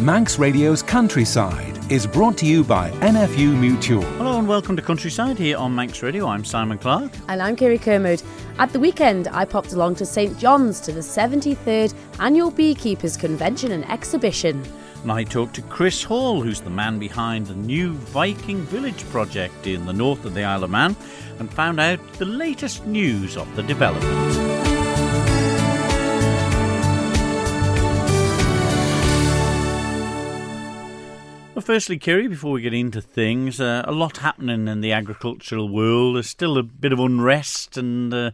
Manx Radio's Countryside is brought to you by NFU Mutual. Hello and welcome to Countryside here on Manx Radio. I'm Simon Clark. And I'm Kerry Kermode. At the weekend, I popped along to St John's to the 73rd Annual Beekeepers Convention and Exhibition. And I talked to Chris Hall, who's the man behind the new Viking Village project in the north of the Isle of Man, and found out the latest news of the development. Well, firstly, Kiri, before we get into things, uh, a lot happening in the agricultural world. There's still a bit of unrest, and uh,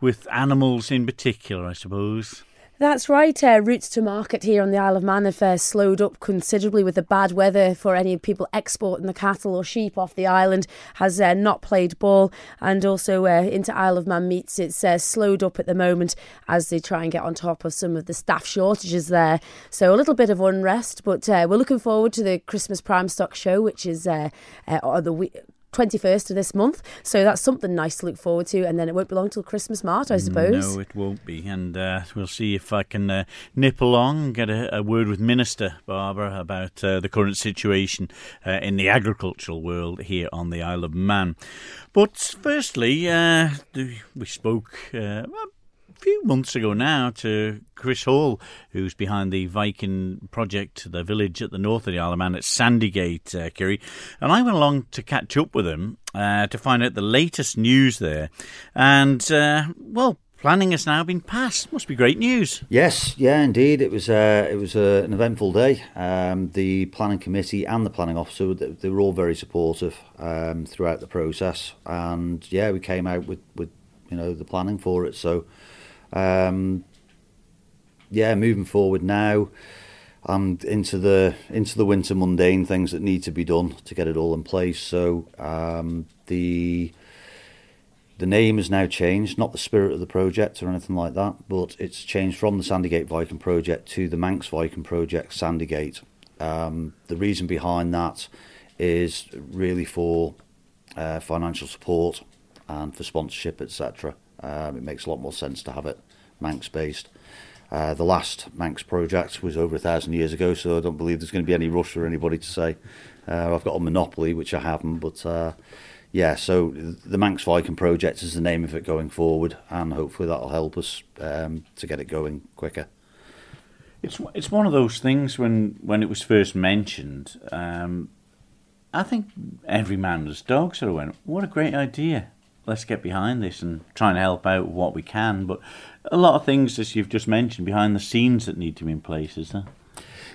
with animals in particular, I suppose. That's right. Uh, routes to market here on the Isle of Man have uh, slowed up considerably with the bad weather for any people exporting the cattle or sheep off the island has uh, not played ball, and also uh, into Isle of Man meats. It's uh, slowed up at the moment as they try and get on top of some of the staff shortages there. So a little bit of unrest, but uh, we're looking forward to the Christmas Prime Stock Show, which is the week 21st of this month. So that's something nice to look forward to. And then it won't be long till Christmas Mart, I suppose. No, it won't be. And uh, we'll see if I can uh, nip along and get a, a, word with Minister Barber about uh, the current situation uh, in the agricultural world here on the Isle of Man. But firstly, uh, we spoke uh, few months ago now to Chris Hall, who's behind the Viking project, the village at the north of the Isle of Man at Sandygate, uh. And I went along to catch up with him uh, to find out the latest news there. And, uh, well, planning has now been passed. Must be great news. Yes, yeah, indeed. It was uh, it was uh, an eventful day. Um, the planning committee and the planning officer they were all very supportive um, throughout the process, and yeah, we came out with with you know the planning for it. So um, yeah, moving forward now and into the into the winter mundane things that need to be done to get it all in place. So um, the the name has now changed, not the spirit of the project or anything like that, but it's changed from the Sandygate Viking project to the Manx Viking project Sandygate. Um, the reason behind that is really for uh, financial support and for sponsorship, etc. Um, it makes a lot more sense to have it Manx based. Uh, the last Manx project was over a thousand years ago, so I don't believe there's going to be any rush for anybody to say uh, I've got a monopoly, which I haven't. But uh, yeah, so the Manx Viking project is the name of it going forward, and hopefully that'll help us um, to get it going quicker. It's it's one of those things when when it was first mentioned. Um, I think every man his dog sort of went, "What a great idea! Let's get behind this and try and help out what we can. But a lot of things, as you've just mentioned, behind the scenes that need to be in place, is there?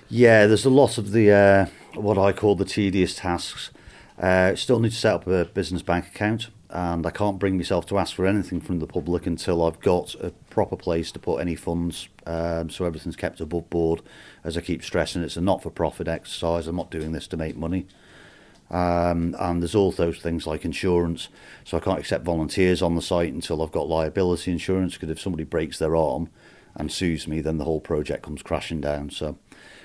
Yeah, there's a lot of the uh, what I call the tedious tasks. Uh, still need to set up a business bank account, and I can't bring myself to ask for anything from the public until I've got a proper place to put any funds, um, so everything's kept above board. As I keep stressing, it's a not-for-profit exercise. I'm not doing this to make money. Um, and there's all those things like insurance. So I can't accept volunteers on the site until I've got liability insurance because if somebody breaks their arm and sues me, then the whole project comes crashing down. So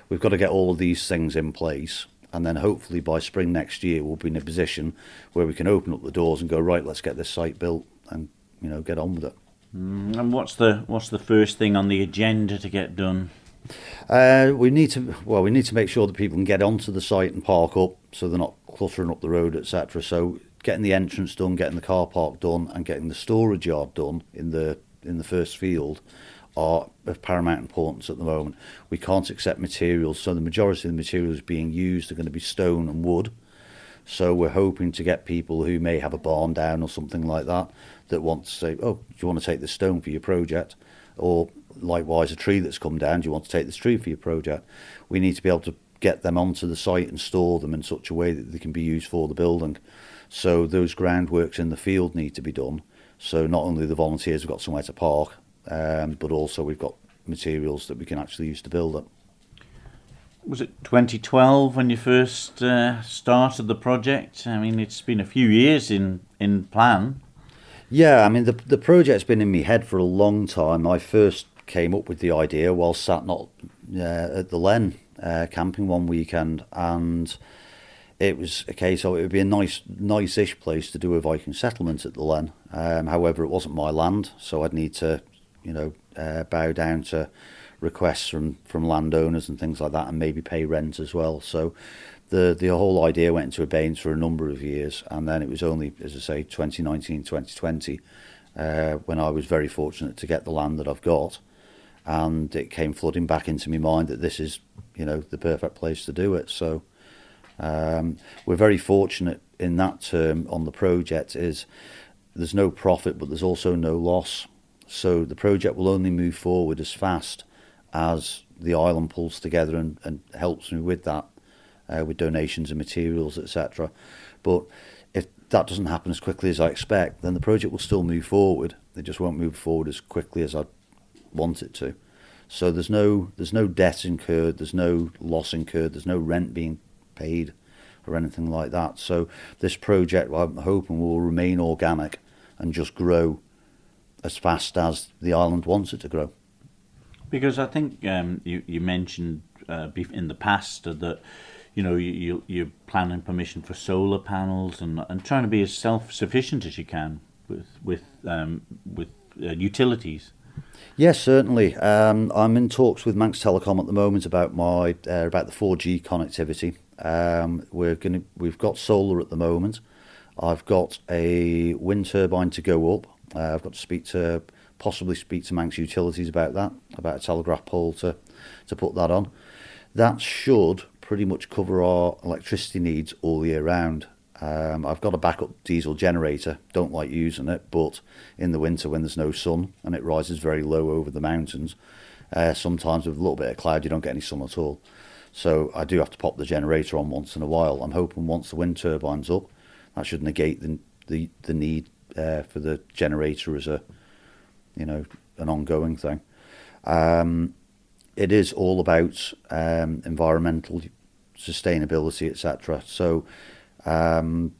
we've got to get all of these things in place. And then hopefully by spring next year, we'll be in a position where we can open up the doors and go, right, let's get this site built and, you know, get on with it. Mm, and what's the what's the first thing on the agenda to get done? Uh, we need to well, we need to make sure that people can get onto the site and park up, so they're not cluttering up the road, etc. So getting the entrance done, getting the car park done, and getting the storage yard done in the in the first field are of paramount importance at the moment. We can't accept materials, so the majority of the materials being used are going to be stone and wood. So we're hoping to get people who may have a barn down or something like that that want to say, "Oh, do you want to take the stone for your project?" Or likewise, a tree that's come down, do you want to take this tree for your project? We need to be able to get them onto the site and store them in such a way that they can be used for the building. So those groundworks in the field need to be done. So not only the volunteers have got somewhere to park, um, but also we've got materials that we can actually use to build it. Was it 2012 when you first uh, started the project? I mean, it's been a few years in, in plan. Yeah, I mean, the, the project's been in my head for a long time. I first came up with the idea while sat not uh, at the Lhen uh, camping one weekend, and it was okay. So it would be a nice, nice-ish place to do a Viking settlement at the Lhen. Um, however, it wasn't my land, so I'd need to, you know, uh, bow down to requests from from landowners and things like that, and maybe pay rent as well. So the the whole idea went into abeyance for a number of years, and then it was only, as I say, 2019, 2020, uh, when I was very fortunate to get the land that I've got, and it came flooding back into my mind that this is, you know, the perfect place to do it. So um, we're very fortunate in that term on the project. Is there's no profit, but there's also no loss. So the project will only move forward as fast as the island pulls together and, and helps me with that, uh, with donations and materials, etc. But if that doesn't happen as quickly as I expect, then the project will still move forward. It just won't move forward as quickly as I want it to. So there's no there's no debt incurred, there's no loss incurred, there's no rent being paid or anything like that. So this project, I'm hoping, will remain organic and just grow as fast as the island wants it to grow. Because I think um, you you mentioned uh, in the past that you know you you're planning permission for solar panels and and trying to be as self sufficient as you can with with um, with uh, utilities. Yes, certainly. Um, I'm in talks with Manx Telecom at the moment about my uh, about the 4G connectivity. Um, we're going to we've got solar at the moment. I've got a wind turbine to go up. Uh, I've got to speak to possibly speak to Manx Utilities about that, about a telegraph pole to to put that on. That should pretty much cover our electricity needs all year round. Um, I've got a backup diesel generator. Don't like using it, but in the winter when there's no sun and it rises very low over the mountains, uh, sometimes with a little bit of cloud you don't get any sun at all. So I do have to pop the generator on once in a while. I'm hoping once the wind turbine's up, that should negate the the, the need uh, for the generator as a you know an ongoing thing. Um, it is all about um, environmental sustainability, etc. So um,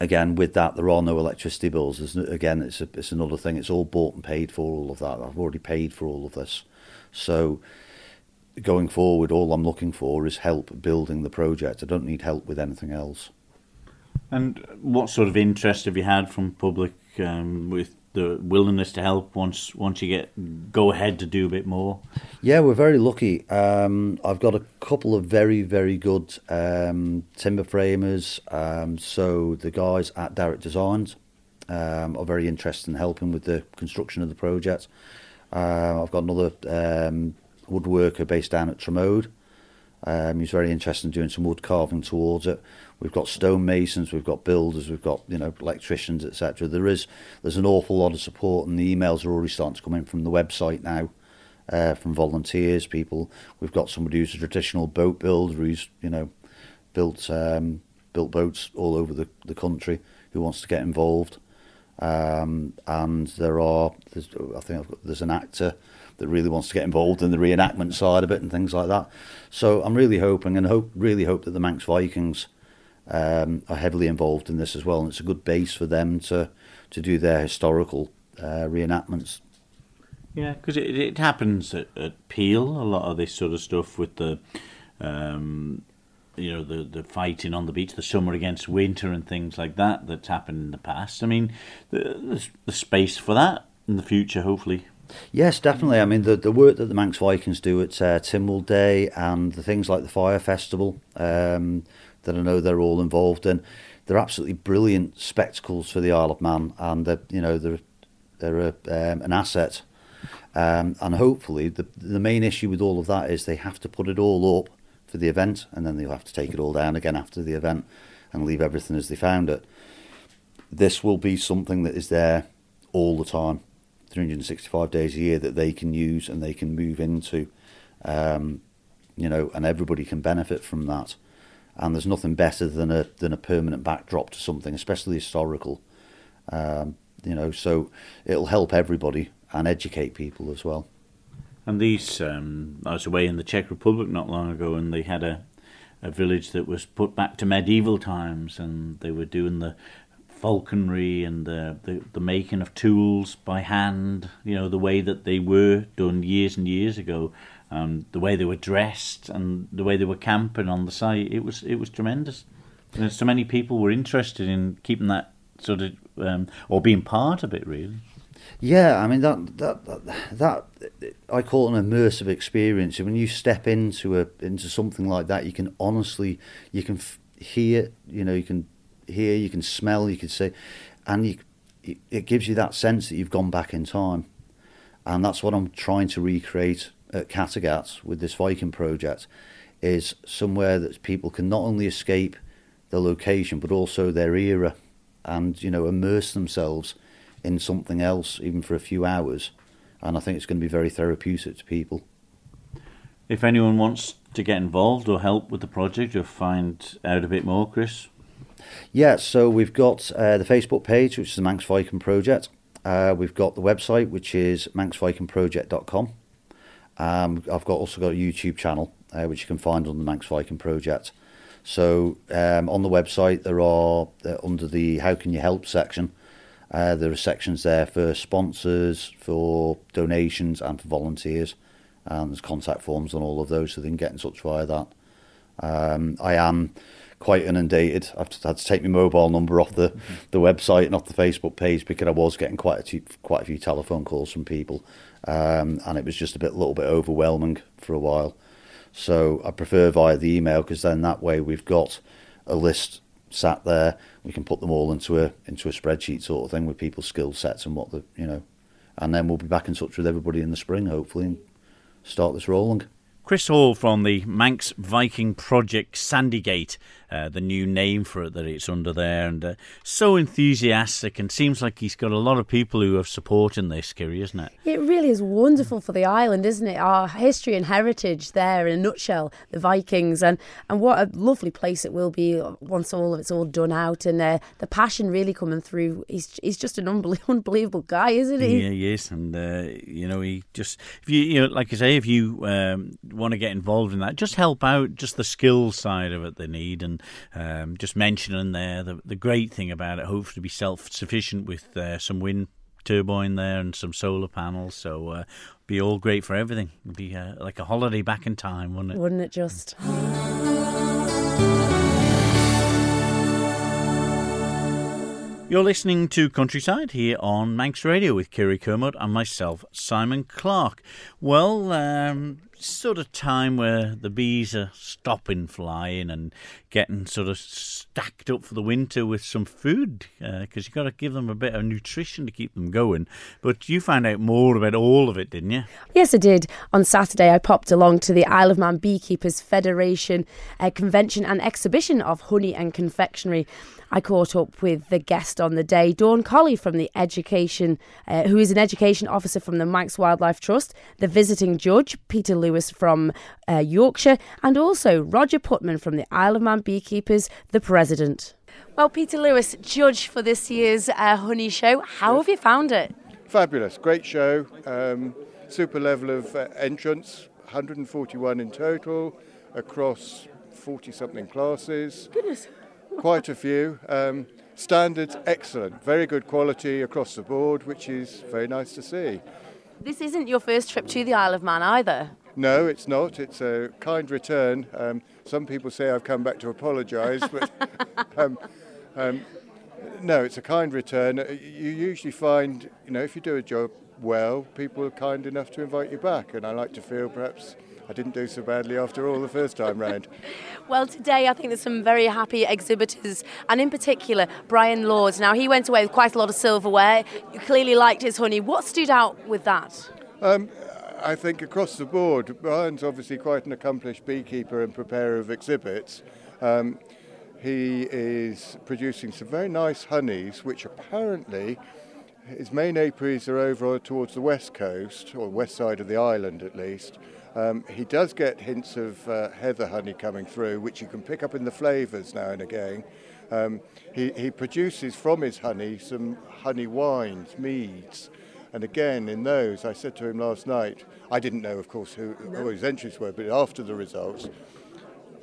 again, with that, there are no electricity bills. There's, again, it's a, it's another thing. It's all bought and paid for. All of that. I've already paid for all of this. So going forward, all I'm looking for is help building the project. I don't need help with anything else. And what sort of interest have you had from public um, with the willingness to help once once you get go ahead to do a bit more? Yeah, we're very lucky. Um, I've got a couple of very very good um, timber framers. Um, so the guys at Derrick Designs um, are very interested in helping with the construction of the project. Uh, I've got another um, woodworker based down at Tromode. Um, he's very interested in doing some wood carving towards it. We've got stonemasons, we've got builders, we've got you know electricians, etc. There is there's an awful lot of support, and the emails are already starting to come in from the website now, uh, from volunteers, people. We've got somebody who's a traditional boat builder who's you know built um, built boats all over the, the country who wants to get involved. Um, and there are, I think got, there's an actor that really wants to get involved in the reenactment side of it and things like that. So I'm really hoping and hope really hope that the Manx Vikings um, are heavily involved in this as well, and it's a good base for them to to do their historical uh, reenactments. Yeah, because it, it happens at, at Peel a lot of this sort of stuff with the. Um, you know the the fighting on the beach, the summer against winter, and things like that that's happened in the past. I mean, there's the space for that in the future, hopefully. Yes, definitely. I mean, the, the work that the Manx Vikings do at uh, Tynwald Day and the things like the Fire Festival um, that I know they're all involved in, they're absolutely brilliant spectacles for the Isle of Man, and they're, you know they're they're a, um, an asset. Um, and hopefully, the the main issue with all of that is they have to put it all up for the event, and then they'll have to take it all down again after the event and leave everything as they found it. This will be something that is there all the time 365 days a year that they can use and they can move into, um, you know, and everybody can benefit from that. And there's nothing better than a than a permanent backdrop to something, especially historical. Um, you know, so it'll help everybody and educate people as well. And these, um, I was away in the Czech Republic not long ago, and they had a a village that was put back to medieval times, and they were doing the falconry and the, the, the making of tools by hand, you know, the way that they were done years and years ago, um, the way they were dressed and the way they were camping on the site, it was it was tremendous. And so many people were interested in keeping that sort of um, or being part of it, really. Yeah, I mean that that that, that I call it an immersive experience. When you step into a into something like that, you can honestly you can f- hear, you know, you can hear, you can smell, you can see, and you it gives you that sense that you've gone back in time, and that's what I'm trying to recreate at Kattegat with this Viking project, is somewhere that people can not only escape the location but also their era, and you know immerse themselves in something else, even for a few hours. And I think it's going to be very therapeutic to people. If anyone wants to get involved or help with the project or find out a bit more, Chris? Yeah, so we've got uh, the Facebook page, which is the Manx Viking Project. Uh, we've got the website, which is manxvikingproject.com. Um, I've got also got a YouTube channel, uh, which you can find on the Manx Viking Project. So um, on the website, there are uh, under the How Can You Help section, uh, there are sections there for sponsors, for donations, and for volunteers. And there's contact forms on all of those, so they can get in touch via that. Um, I am quite inundated. I've had to take my mobile number off the, mm-hmm. the website and off the Facebook page because I was getting quite a few, quite a few telephone calls from people, um, and it was just a bit, little bit overwhelming for a while. So I prefer via the email because then that way we've got a list sat there. We can put them all into a into a spreadsheet sort of thing with people's skill sets and what the you know, and then we'll be back in touch with everybody in the spring hopefully and start this rolling. Chris Hall from the Manx Viking Project Sandygate uh, the new name for it that it's under there, and uh, so enthusiastic, and seems like he's got a lot of people who have supporting this, Kiri, isn't it? It really is wonderful for the island, isn't it? Our history and heritage there in a nutshell, the Vikings, and, and what a lovely place it will be once all of it's all done out, and uh, the passion really coming through. He's he's just an unbelievable, unbelievable guy, isn't he? Yeah, he is, and uh, you know he just if you you know like I say, if you um, want to get involved in that, just help out, just the skills side of it they need, and um, just mentioning there the, the great thing about it, hopefully be self sufficient with uh, some wind turbine there and some solar panels. So uh, be all great for everything. It'd be uh, like a holiday back in time, wouldn't it? Wouldn't it just? You're listening to Countryside here on Manx Radio with Kiri Kermode and myself, Simon Clark. Well, um, sort of time where the bees are stopping flying and getting sort of stacked up for the winter with some food because uh, you've got to give them a bit of nutrition to keep them going. But you found out more about all of it, didn't you? Yes, I did. On Saturday, I popped along to the Isle of Man Beekeepers Federation uh, convention and exhibition of honey and confectionery. I caught up with the guest on the day, Dawn Colley from the education, uh, who is an education officer from the Manx Wildlife Trust, the visiting judge, Peter Lewis from uh, Yorkshire, and also Roger Putman from the Isle of Man Beekeepers, the president. Well, Peter Lewis, judge for this year's uh, Honey Show. How have you found it? Fabulous, great show, um, super level of uh, entrance, 141 in total across 40 something classes. Goodness quite a few. Um, standards excellent, very good quality across the board, which is very nice to see. This isn't your first trip to the Isle of Man either. No, it's not. It's a kind return. Um, some people say I've come back to apologise, but um, um, no, it's a kind return. Uh, you usually find, you know, if you do a job well, people are kind enough to invite you back, and I like to feel perhaps I didn't do so badly after all the first time round. well, today I think there's some very happy exhibitors, and in particular, Brian Lords. Now, he went away with quite a lot of silverware. You clearly liked his honey. What stood out with that? Um, I think across the board, Brian's obviously quite an accomplished beekeeper and preparer of exhibits. Um, he is producing some very nice honeys, which apparently his main apiaries are over towards the west coast, or west side of the island at least. Um, he does get hints of uh, heather honey coming through, which you can pick up in the flavours now and again. Um, he, he produces from his honey some honey wines, meads. And again, in those, I said to him last night, I didn't know, of course, who, who his entries were, but after the results,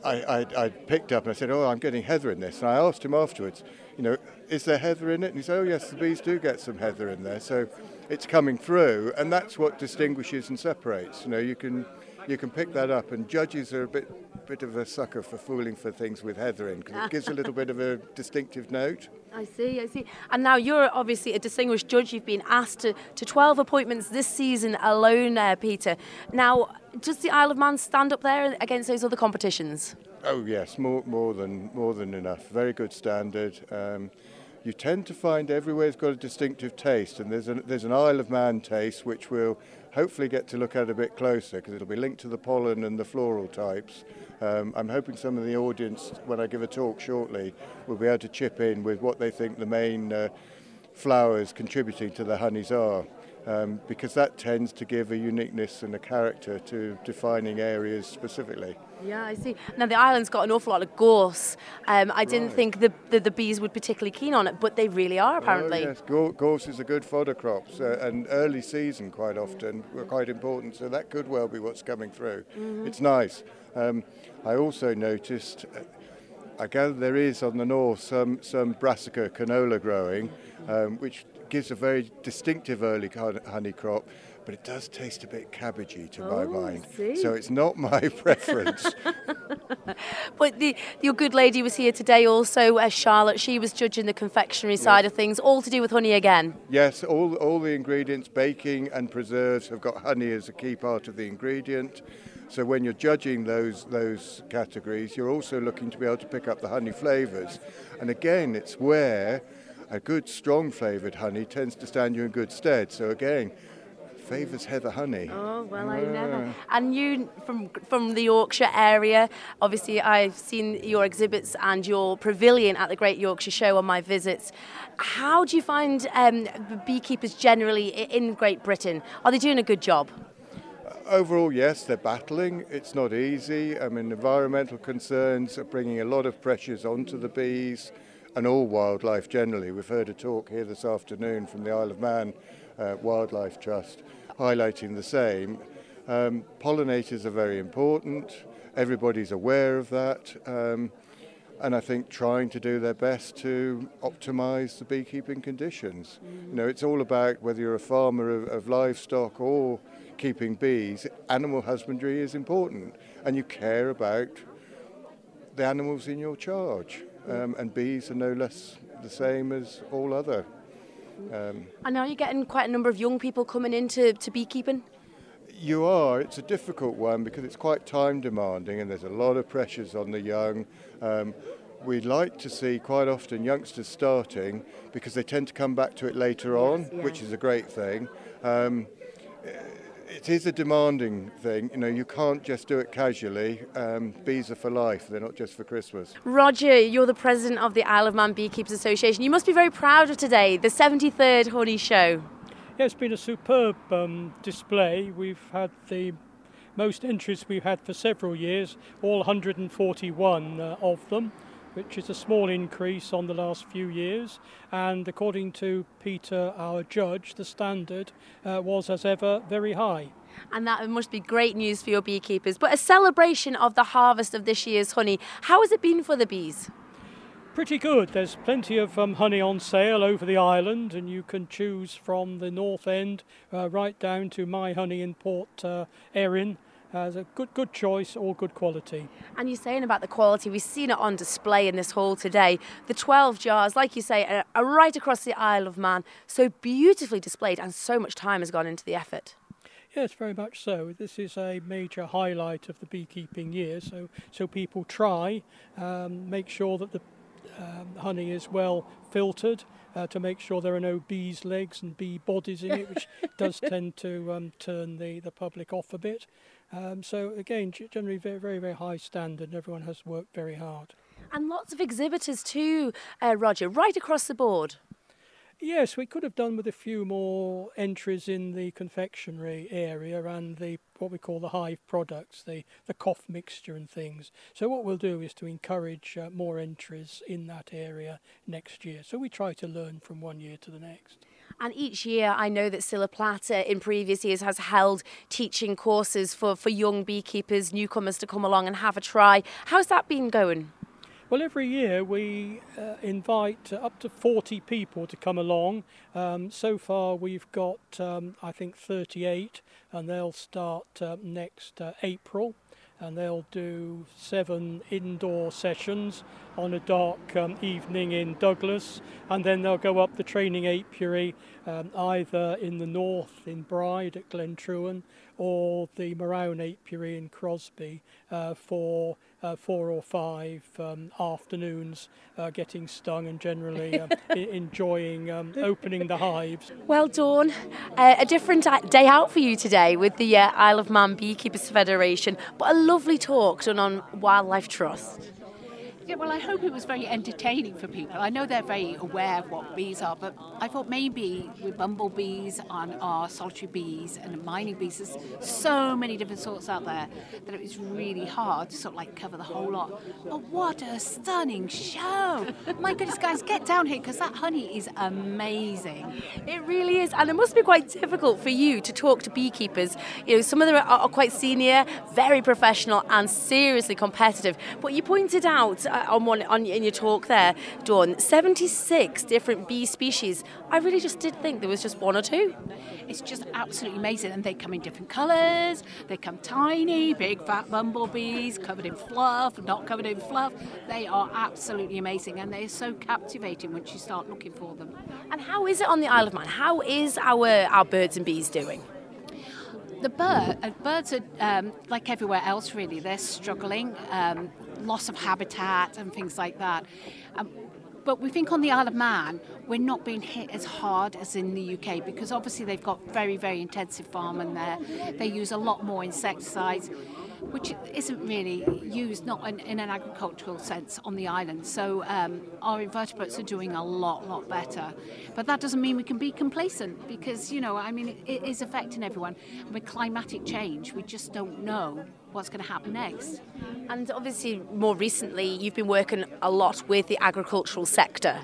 I, I, I, picked up and I said, Oh, I'm getting heather in this. And I asked him afterwards, you know, is there heather in it? And he said, Oh, yes, the bees do get some heather in there. So it's coming through. And that's what distinguishes and separates. You know, you can you can pick that up. And judges are a bit bit of a sucker for fooling for things with heather in because it gives a little bit of a distinctive note. I see, I see. And now you're obviously a distinguished judge. You've been asked to, to 12 appointments this season alone, uh, Peter. Now, does the Isle of Man stand up there against those other competitions? Oh yes, more more than more than enough. Very good standard. Um, you tend to find everywhere's got a distinctive taste, and there's an, there's an Isle of Man taste which we'll hopefully get to look at a bit closer because it'll be linked to the pollen and the floral types. Um, I'm hoping some of the audience, when I give a talk shortly, will be able to chip in with what they think the main uh, flowers contributing to the honeys are. Um, because that tends to give a uniqueness and a character to defining areas specifically. Yeah, I see. Now the island's got an awful lot of gorse. Um, I didn't right. think the, the, the bees would particularly keen on it, but they really are apparently. Oh, yes, gorse is a good fodder crop, so, and early season quite often were quite important. So that could well be what's coming through. Mm-hmm. It's nice. Um, I also noticed. I gather there is on the north some, some brassica canola growing, um, which gives a very distinctive early honey crop but it does taste a bit cabbagey to oh, my mind. So it's not my preference. but the, your good lady was here today also, uh, Charlotte. She was judging the confectionery yes. side of things, all to do with honey again. Yes, all, all the ingredients, baking and preserves, have got honey as a key part of the ingredient. So when you're judging those those categories, you're also looking to be able to pick up the honey flavours. And again, it's where a good strong flavoured honey tends to stand you in good stead. So again, favours heather honey. Oh well, I never. And you from from the Yorkshire area. Obviously, I've seen your exhibits and your pavilion at the Great Yorkshire Show on my visits. How do you find um, beekeepers generally in Great Britain? Are they doing a good job? Overall, yes, they're battling. It's not easy. I mean, environmental concerns are bringing a lot of pressures onto the bees and all wildlife generally. We've heard a talk here this afternoon from the Isle of Man uh, Wildlife Trust highlighting the same. Um, pollinators are very important. Everybody's aware of that. Um, and I think trying to do their best to optimize the beekeeping conditions. You know, it's all about whether you're a farmer of, of, livestock or keeping bees, animal husbandry is important, and you care about the animals in your charge. Um, and bees are no less the same as all other um, and are you getting quite a number of young people coming into to beekeeping? You are. It's a difficult one because it's quite time demanding and there's a lot of pressures on the young. Um, we'd like to see quite often youngsters starting because they tend to come back to it later on, yes. which is a great thing. Um, it is a demanding thing. You know, you can't just do it casually. Um, bees are for life; they're not just for Christmas. Roger, you're the president of the Isle of Man Beekeepers Association. You must be very proud of today, the 73rd Honey Show. Yeah, it's been a superb um, display. We've had the most entries we've had for several years, all 141 uh, of them which is a small increase on the last few years. And according to Peter, our judge, the standard uh, was, as ever, very high. And that must be great news for your beekeepers. But a celebration of the harvest of this year's honey, how has it been for the bees? Pretty good. There's plenty of um, honey on sale over the island, and you can choose from the north end uh, right down to my honey in Port uh, Erin as a good good choice, all good quality. And you're saying about the quality, we've seen it on display in this hall today. The 12 jars, like you say, are, are right across the Isle of Man, so beautifully displayed, and so much time has gone into the effort. Yes, very much so. This is a major highlight of the beekeeping year. So, so people try, um, make sure that the um, honey is well filtered uh, to make sure there are no bees' legs and bee bodies in it, which does tend to um, turn the, the public off a bit. Um, so again, generally very, very, very high standard. Everyone has worked very hard. And lots of exhibitors too, uh, Roger, right across the board. Yes, we could have done with a few more entries in the confectionery area and the what we call the hive products, the, the cough mixture and things. So what we'll do is to encourage uh, more entries in that area next year. So we try to learn from one year to the next. And each year, I know that Silver Platter in previous years has held teaching courses for, for young beekeepers, newcomers to come along and have a try. How's that been going? Well, every year we uh, invite up to 40 people to come along. Um, so far, we've got, um, I think, 38, and they'll start uh, next uh, April. And they'll do seven indoor sessions on a dark um, evening in Douglas, and then they'll go up the training apiary um, either in the north in Bride at Glentrowan or the Marown apiary in Crosby uh, for uh, four or five um, afternoons uh, getting stung and generally uh, enjoying um, opening the hives. Well, Dawn, uh, a different day out for you today with the uh, Isle of Man Beekeepers Federation, but a lovely talk done on Wildlife Trust. Yeah, well, I hope it was very entertaining for people. I know they're very aware of what bees are, but I thought maybe with bumblebees and our solitary bees and mining bees, there's so many different sorts out there that it was really hard to sort of like cover the whole lot. But what a stunning show! My goodness, guys, get down here because that honey is amazing. It really is, and it must be quite difficult for you to talk to beekeepers. You know, some of them are, are quite senior, very professional, and seriously competitive. But you pointed out. Uh, on one on in your talk there, Dawn, 76 different bee species. I really just did think there was just one or two. It's just absolutely amazing, and they come in different colours. They come tiny, big, fat bumblebees, covered in fluff, not covered in fluff. They are absolutely amazing, and they're so captivating once you start looking for them. And how is it on the Isle of Man? How is our our birds and bees doing? the bird, uh, birds are um, like everywhere else, really. They're struggling, um, loss of habitat and things like that. Um, but we think on the Isle of Man, we're not being hit as hard as in the UK because obviously they've got very, very intensive farming there. They use a lot more insecticides which isn't really used not in, in an agricultural sense on the island. So um, our invertebrates are doing a lot, lot better. But that doesn't mean we can be complacent because, you know, I mean, it, it is affecting everyone. With climatic change, we just don't know what's going to happen next. And obviously, more recently, you've been working a lot with the agricultural sector.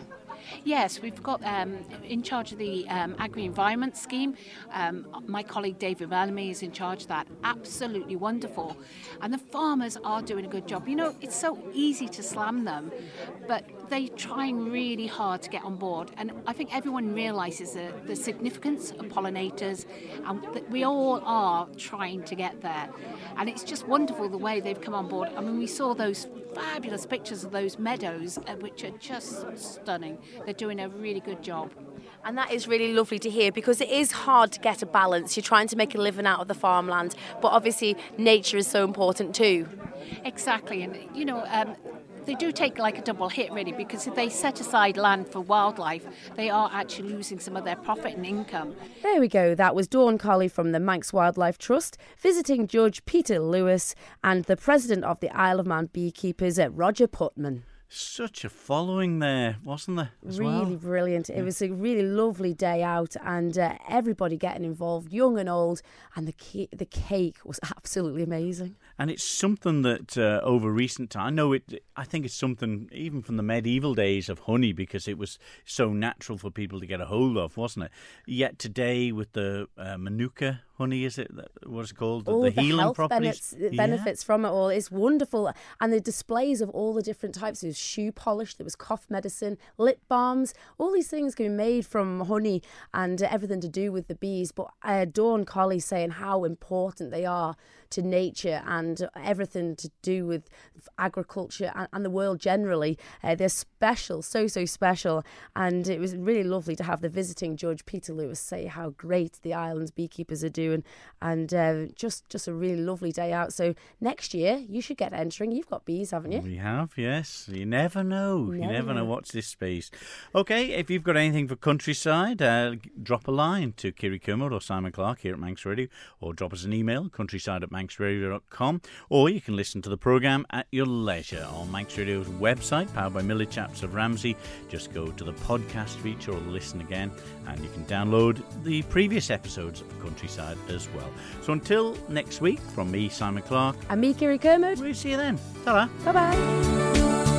Yes, we've got um, in charge of the um, agri-environment scheme. Um, my colleague David Bellamy is in charge of that. Absolutely wonderful, and the farmers are doing a good job. You know, it's so easy to slam them, but they're trying really hard to get on board. And I think everyone realises the, the significance of pollinators, and that we all are trying to get there. And it's just wonderful the way they've come on board. I mean, we saw those fabulous pictures of those meadows, uh, which are just stunning. They're doing a really good job. And that is really lovely to hear because it is hard to get a balance. You're trying to make a living out of the farmland, but obviously nature is so important too. Exactly, and you know, um, they do take like a double hit really because if they set aside land for wildlife, they are actually losing some of their profit and income. There we go. That was Dawn Colley from the Manx Wildlife Trust visiting Judge Peter Lewis and the president of the Isle of Man beekeepers at Roger Putman such a following there, wasn't there? really well? brilliant. It was a really lovely day out, and uh, everybody getting involved, young and old, and the ca- the cake was absolutely amazing. And it's something that uh, over recent time, I know it. I think it's something even from the medieval days of honey because it was so natural for people to get a hold of, wasn't it? Yet today with the uh, manuka honey is it what's it called? All the, the healing health properties? benefits, benefits yeah. from it all. Is wonderful. And the displays of all the different types. There was shoe polish there was cough medicine lip balms. All these things can be made from honey and everything to do with the bees. But uh, Dawn Colley saying how important they are to nature and everything to do with agriculture and, and the world generally. Uh, they're special, so, so special. And it was really lovely to have the visiting judge, Peter Lewis, say how great the island's beekeepers are doing. And uh, just, just a really lovely day out. So next year, you should get entering. You've got bees, haven't you? We have, yes. You never know. Never you never know. what's this space. Okay, if you've got anything for countryside, uh, drop a line to Kiri Kermode or Simon Clark here at Manx Radio, or drop us an email, countryside at manxradio.com, or you can listen to the programme at your leisure on Manx Radio's website, powered by Millie Chaps of Ramsey. Just go to the podcast feature or listen again, and you can download the previous episodes of Countryside as well. So until next week, from me, Simon Clark, And me, Kiri Kermode. we'll see you then. Ta-da. Bye bye.